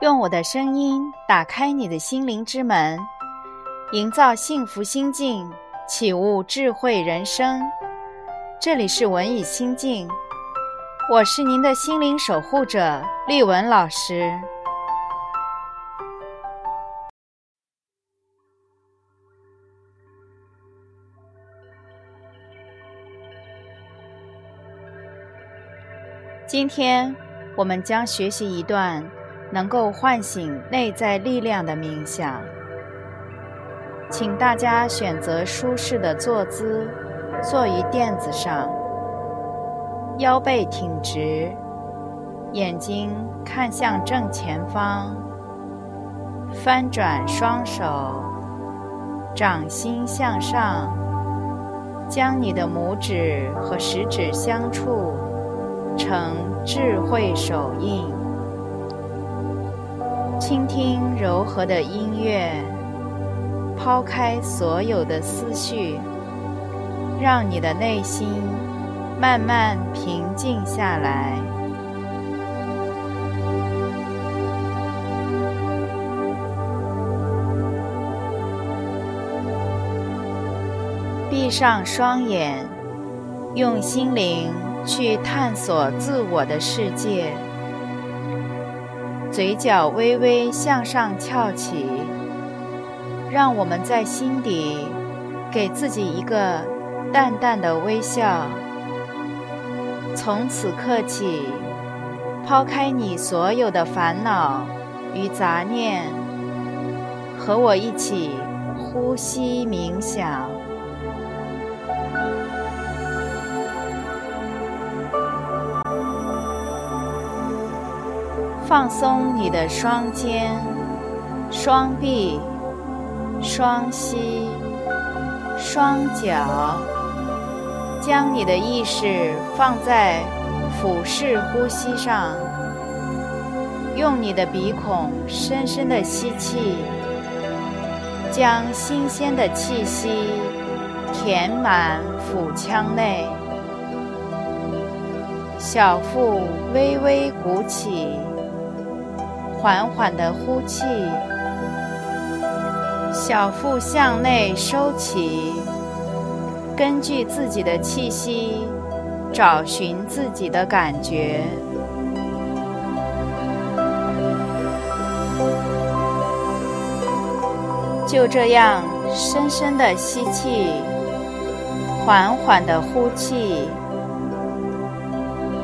用我的声音打开你的心灵之门，营造幸福心境，启悟智慧人生。这里是文艺心境，我是您的心灵守护者丽文老师。今天我们将学习一段。能够唤醒内在力量的冥想，请大家选择舒适的坐姿，坐于垫子上，腰背挺直，眼睛看向正前方，翻转双手，掌心向上，将你的拇指和食指相触，成智慧手印。倾听柔和的音乐，抛开所有的思绪，让你的内心慢慢平静下来。闭上双眼，用心灵去探索自我的世界。嘴角微微向上翘起，让我们在心底给自己一个淡淡的微笑。从此刻起，抛开你所有的烦恼与杂念，和我一起呼吸冥想。放松你的双肩、双臂、双膝、双脚，将你的意识放在腹式呼吸上，用你的鼻孔深深的吸气，将新鲜的气息填满腹腔内，小腹微微鼓起。缓缓的呼气，小腹向内收起，根据自己的气息，找寻自己的感觉。就这样，深深的吸气，缓缓的呼气，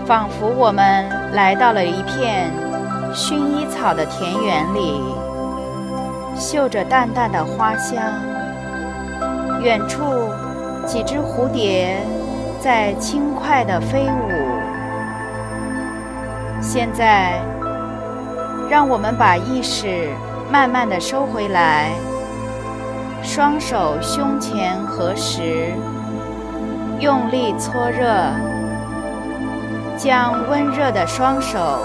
仿佛我们来到了一片。薰衣草的田园里，嗅着淡淡的花香。远处，几只蝴蝶在轻快地飞舞。现在，让我们把意识慢慢地收回来，双手胸前合十，用力搓热，将温热的双手。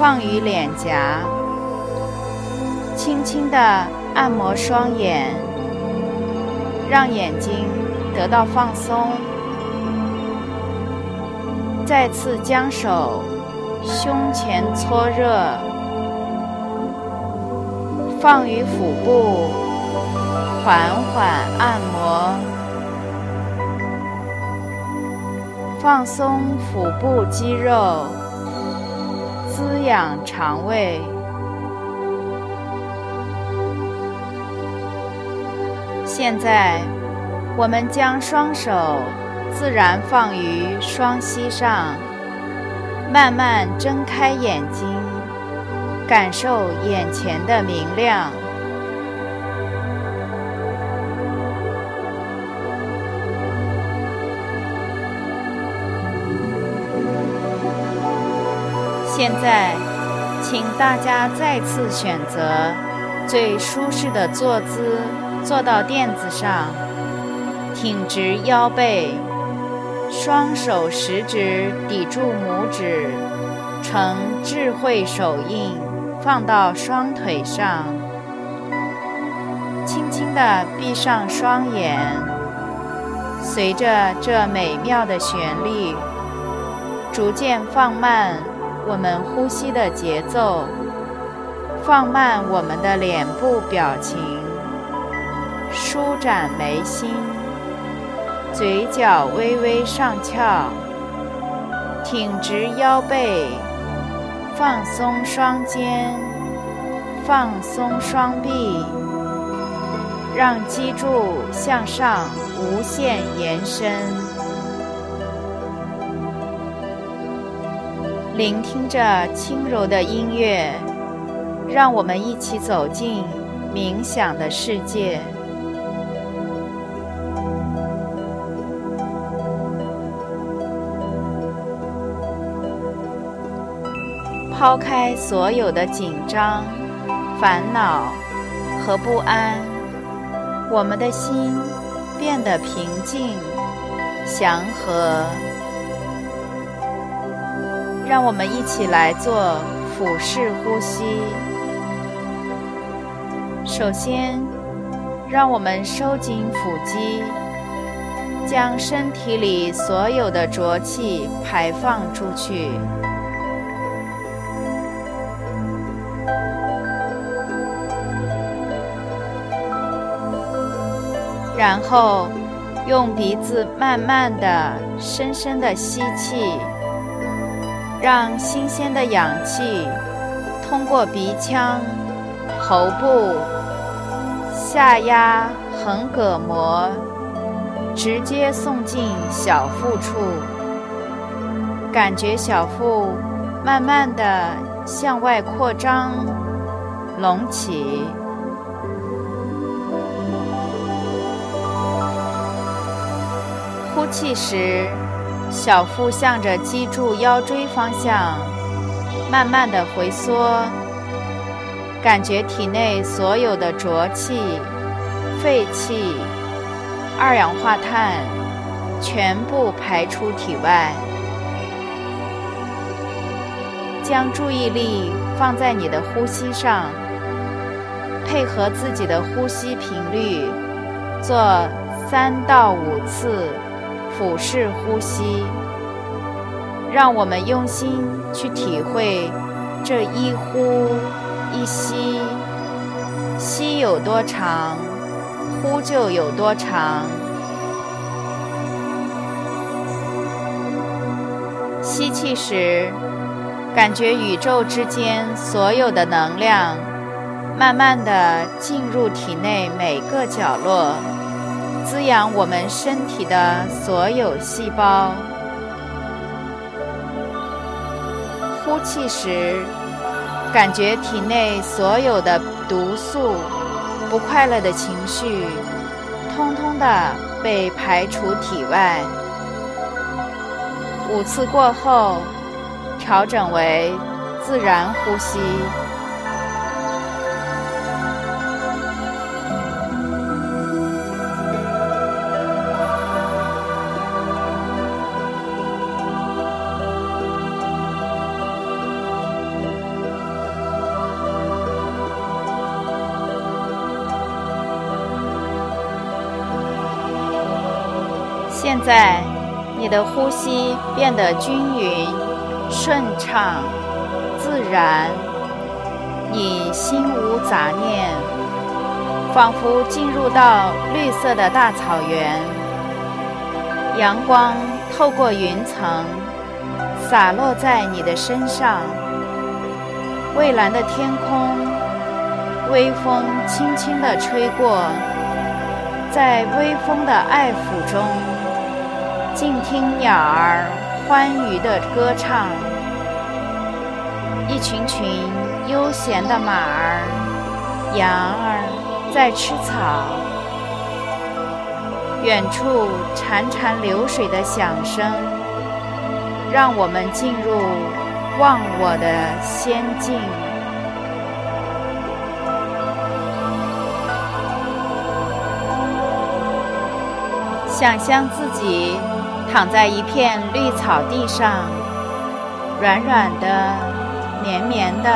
放于脸颊，轻轻地按摩双眼，让眼睛得到放松。再次将手胸前搓热，放于腹部，缓缓按摩，放松腹部肌肉。滋养肠胃。现在，我们将双手自然放于双膝上，慢慢睁开眼睛，感受眼前的明亮。现在，请大家再次选择最舒适的坐姿，坐到垫子上，挺直腰背，双手食指抵住拇指，呈智慧手印，放到双腿上，轻轻地闭上双眼，随着这美妙的旋律，逐渐放慢。我们呼吸的节奏，放慢我们的脸部表情，舒展眉心，嘴角微微上翘，挺直腰背，放松双肩，放松双臂，让脊柱向上无限延伸。聆听着轻柔的音乐，让我们一起走进冥想的世界。抛开所有的紧张、烦恼和不安，我们的心变得平静、祥和。让我们一起来做腹式呼吸。首先，让我们收紧腹肌，将身体里所有的浊气排放出去。然后，用鼻子慢慢的、深深的吸气。让新鲜的氧气通过鼻腔、喉部、下压横膈膜，直接送进小腹处，感觉小腹慢慢的向外扩张、隆起。呼气时。小腹向着脊柱腰椎方向慢慢的回缩，感觉体内所有的浊气、废气、二氧化碳全部排出体外。将注意力放在你的呼吸上，配合自己的呼吸频率，做三到五次。俯式呼吸，让我们用心去体会这一呼一吸，吸有多长，呼就有多长。吸气时，感觉宇宙之间所有的能量，慢慢的进入体内每个角落。滋养我们身体的所有细胞。呼气时，感觉体内所有的毒素、不快乐的情绪，通通的被排除体外。五次过后，调整为自然呼吸。现在，你的呼吸变得均匀、顺畅、自然，你心无杂念，仿佛进入到绿色的大草原。阳光透过云层，洒落在你的身上。蔚蓝的天空，微风轻轻地吹过，在微风的爱抚中。静听鸟儿欢愉的歌唱，一群群悠闲的马儿、羊儿在吃草，远处潺潺流水的响声，让我们进入忘我的仙境。想象自己。躺在一片绿草地上，软软的、绵绵的，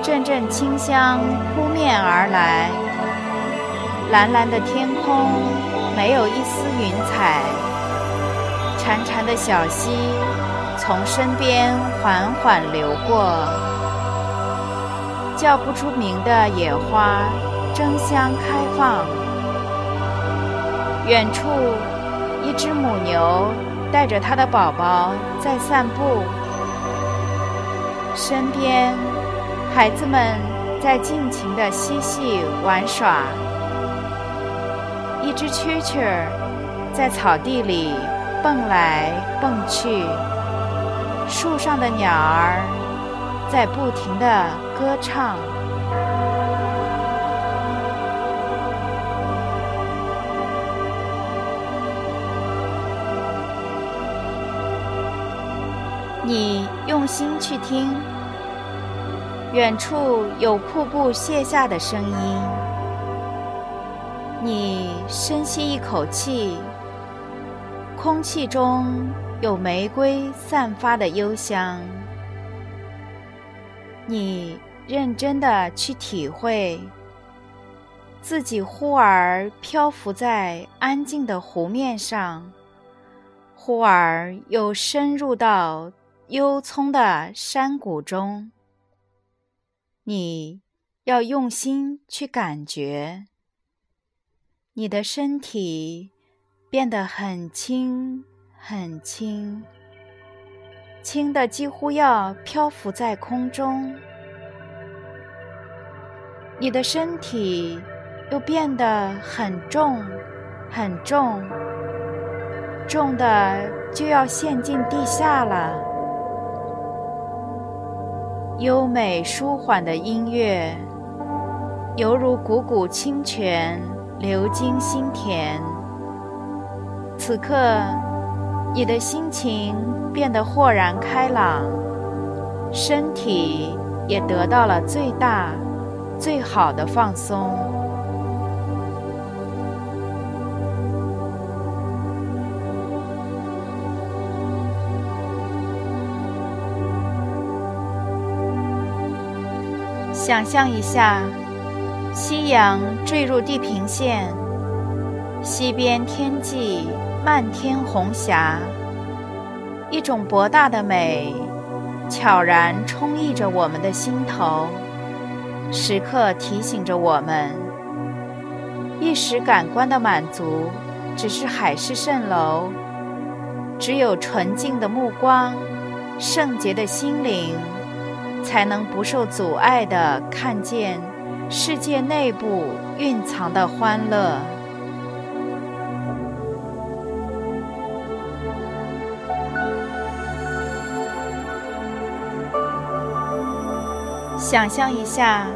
阵阵清香扑面而来。蓝蓝的天空没有一丝云彩，潺潺的小溪从身边缓缓流过。叫不出名的野花争相开放。远处，一只母牛带着它的宝宝在散步，身边孩子们在尽情的嬉戏玩耍。一只蛐蛐儿在草地里蹦来蹦去，树上的鸟儿在不停的歌唱。你用心去听，远处有瀑布泻下的声音。你深吸一口气，空气中有玫瑰散发的幽香。你认真的去体会，自己忽而漂浮在安静的湖面上，忽而又深入到幽葱的山谷中。你要用心去感觉。你的身体变得很轻很轻，轻的几乎要漂浮在空中。你的身体又变得很重很重，重的就要陷进地下了。优美舒缓的音乐，犹如汩汩清泉。流经心田，此刻你的心情变得豁然开朗，身体也得到了最大、最好的放松。想象一下。夕阳坠入地平线，西边天际漫天红霞，一种博大的美悄然充溢着我们的心头，时刻提醒着我们：一时感官的满足只是海市蜃楼，只有纯净的目光、圣洁的心灵，才能不受阻碍地看见。世界内部蕴藏的欢乐。想象一下，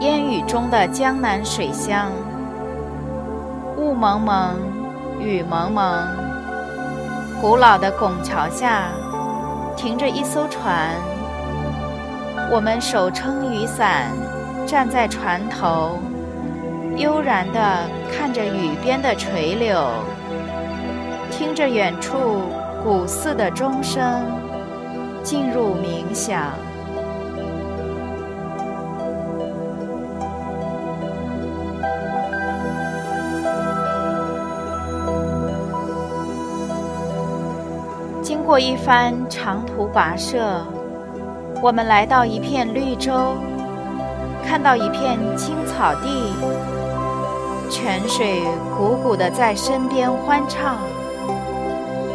烟雨中的江南水乡，雾蒙蒙，雨蒙蒙，古老的拱桥下停着一艘船，我们手撑雨伞。站在船头，悠然地看着雨边的垂柳，听着远处古寺的钟声，进入冥想。经过一番长途跋涉，我们来到一片绿洲。看到一片青草地，泉水汩汩地在身边欢唱。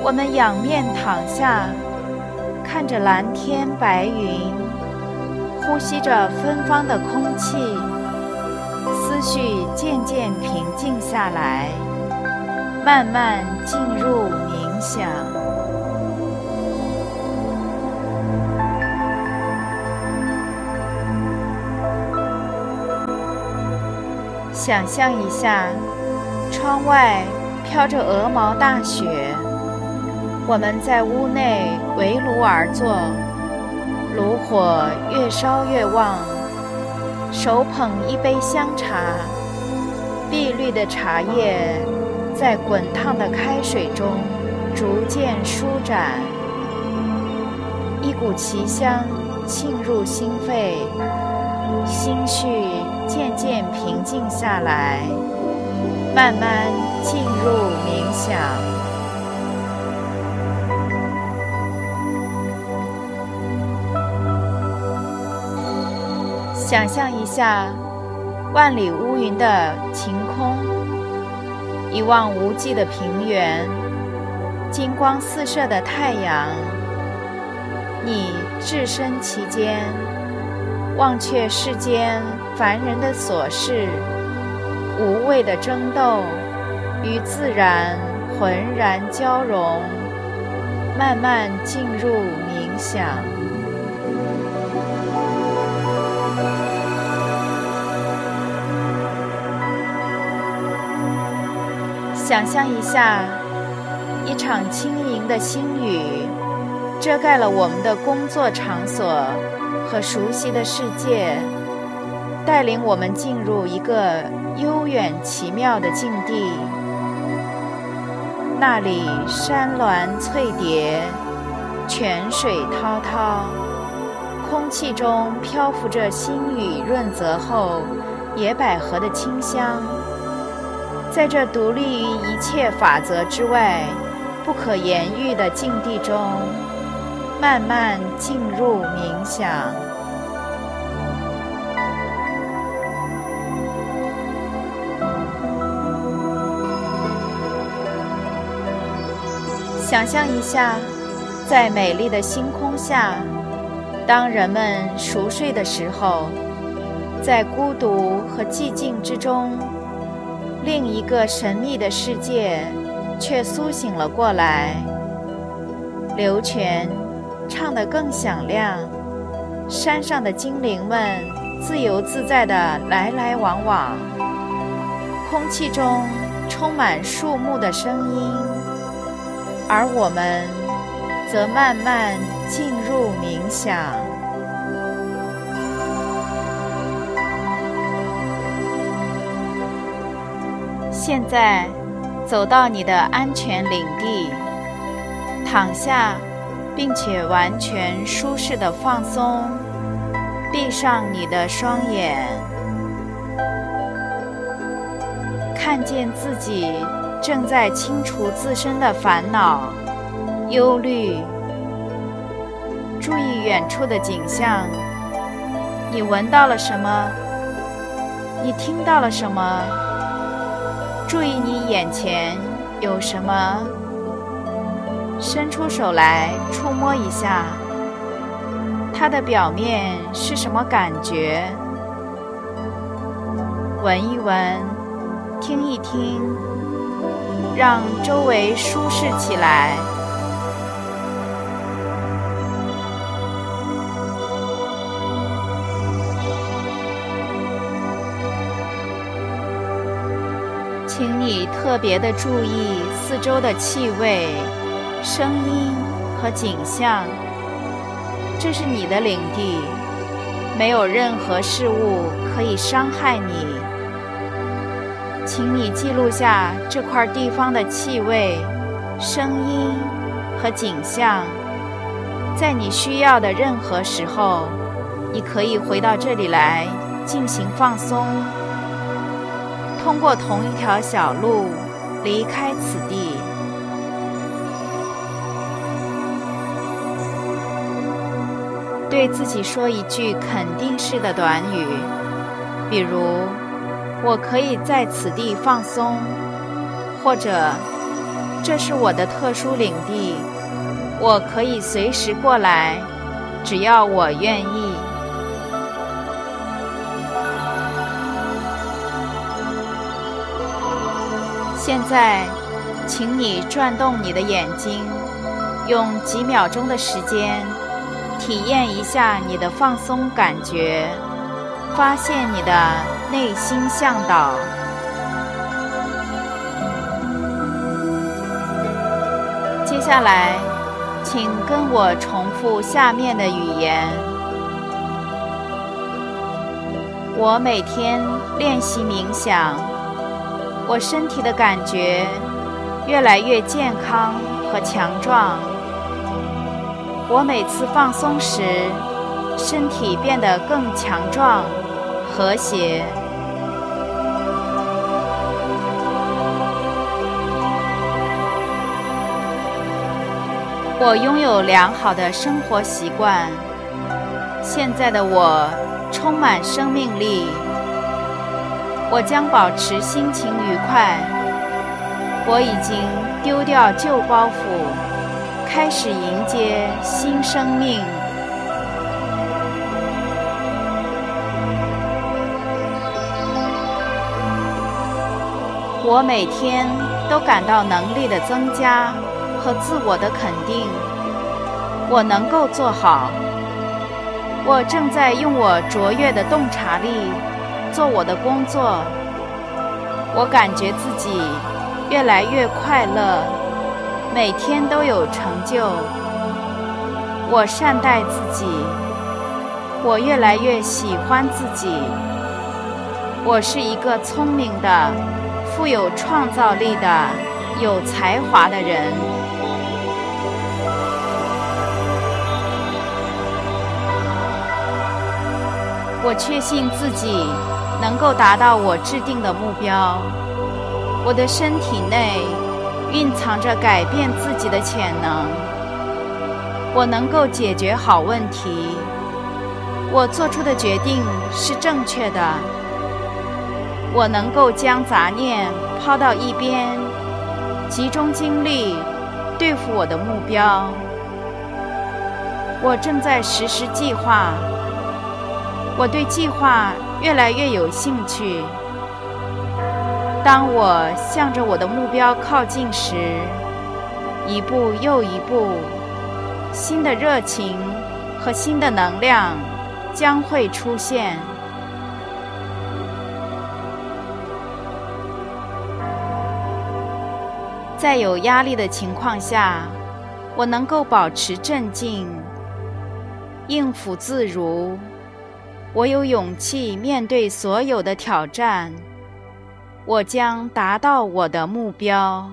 我们仰面躺下，看着蓝天白云，呼吸着芬芳的空气，思绪渐渐平静下来，慢慢进入冥想。想象一下，窗外飘着鹅毛大雪，我们在屋内围炉而坐，炉火越烧越旺，手捧一杯香茶，碧绿的茶叶在滚烫的开水中逐渐舒展，一股奇香沁入心肺，心绪。渐渐平静下来，慢慢进入冥想。想象一下万里乌云的晴空，一望无际的平原，金光四射的太阳，你置身其间，忘却世间凡人的琐事，无谓的争斗，与自然浑然交融，慢慢进入冥想。想象一下，一场轻盈的星雨，遮盖了我们的工作场所和熟悉的世界，带领我们进入一个悠远奇妙的境地。那里山峦翠叠，泉水滔滔，空气中漂浮着新雨润泽后野百合的清香。在这独立于一切法则之外、不可言喻的境地中，慢慢进入冥想。想象一下，在美丽的星空下，当人们熟睡的时候，在孤独和寂静之中。另一个神秘的世界却苏醒了过来，流泉唱得更响亮，山上的精灵们自由自在地来来往往，空气中充满树木的声音，而我们则慢慢进入冥想。现在，走到你的安全领地，躺下，并且完全舒适的放松，闭上你的双眼，看见自己正在清除自身的烦恼、忧虑，注意远处的景象，你闻到了什么？你听到了什么？注意你眼前有什么，伸出手来触摸一下，它的表面是什么感觉？闻一闻，听一听，让周围舒适起来。请你特别的注意四周的气味、声音和景象。这是你的领地，没有任何事物可以伤害你。请你记录下这块地方的气味、声音和景象。在你需要的任何时候，你可以回到这里来进行放松。通过同一条小路离开此地，对自己说一句肯定式的短语，比如“我可以在此地放松”，或者“这是我的特殊领地，我可以随时过来，只要我愿意”。现在，请你转动你的眼睛，用几秒钟的时间，体验一下你的放松感觉，发现你的内心向导。接下来，请跟我重复下面的语言：我每天练习冥想。我身体的感觉越来越健康和强壮。我每次放松时，身体变得更强壮、和谐。我拥有良好的生活习惯。现在的我充满生命力。我将保持心情愉快。我已经丢掉旧包袱，开始迎接新生命。我每天都感到能力的增加和自我的肯定。我能够做好。我正在用我卓越的洞察力做我的工作。我感觉自己越来越快乐，每天都有成就。我善待自己，我越来越喜欢自己。我是一个聪明的。富有创造力的、有才华的人，我确信自己能够达到我制定的目标。我的身体内蕴藏着改变自己的潜能，我能够解决好问题。我做出的决定是正确的。我能够将杂念抛到一边，集中精力对付我的目标。我正在实施计划，我对计划越来越有兴趣。当我向着我的目标靠近时，一步又一步，新的热情和新的能量将会出现。在有压力的情况下，我能够保持镇静，应付自如。我有勇气面对所有的挑战，我将达到我的目标。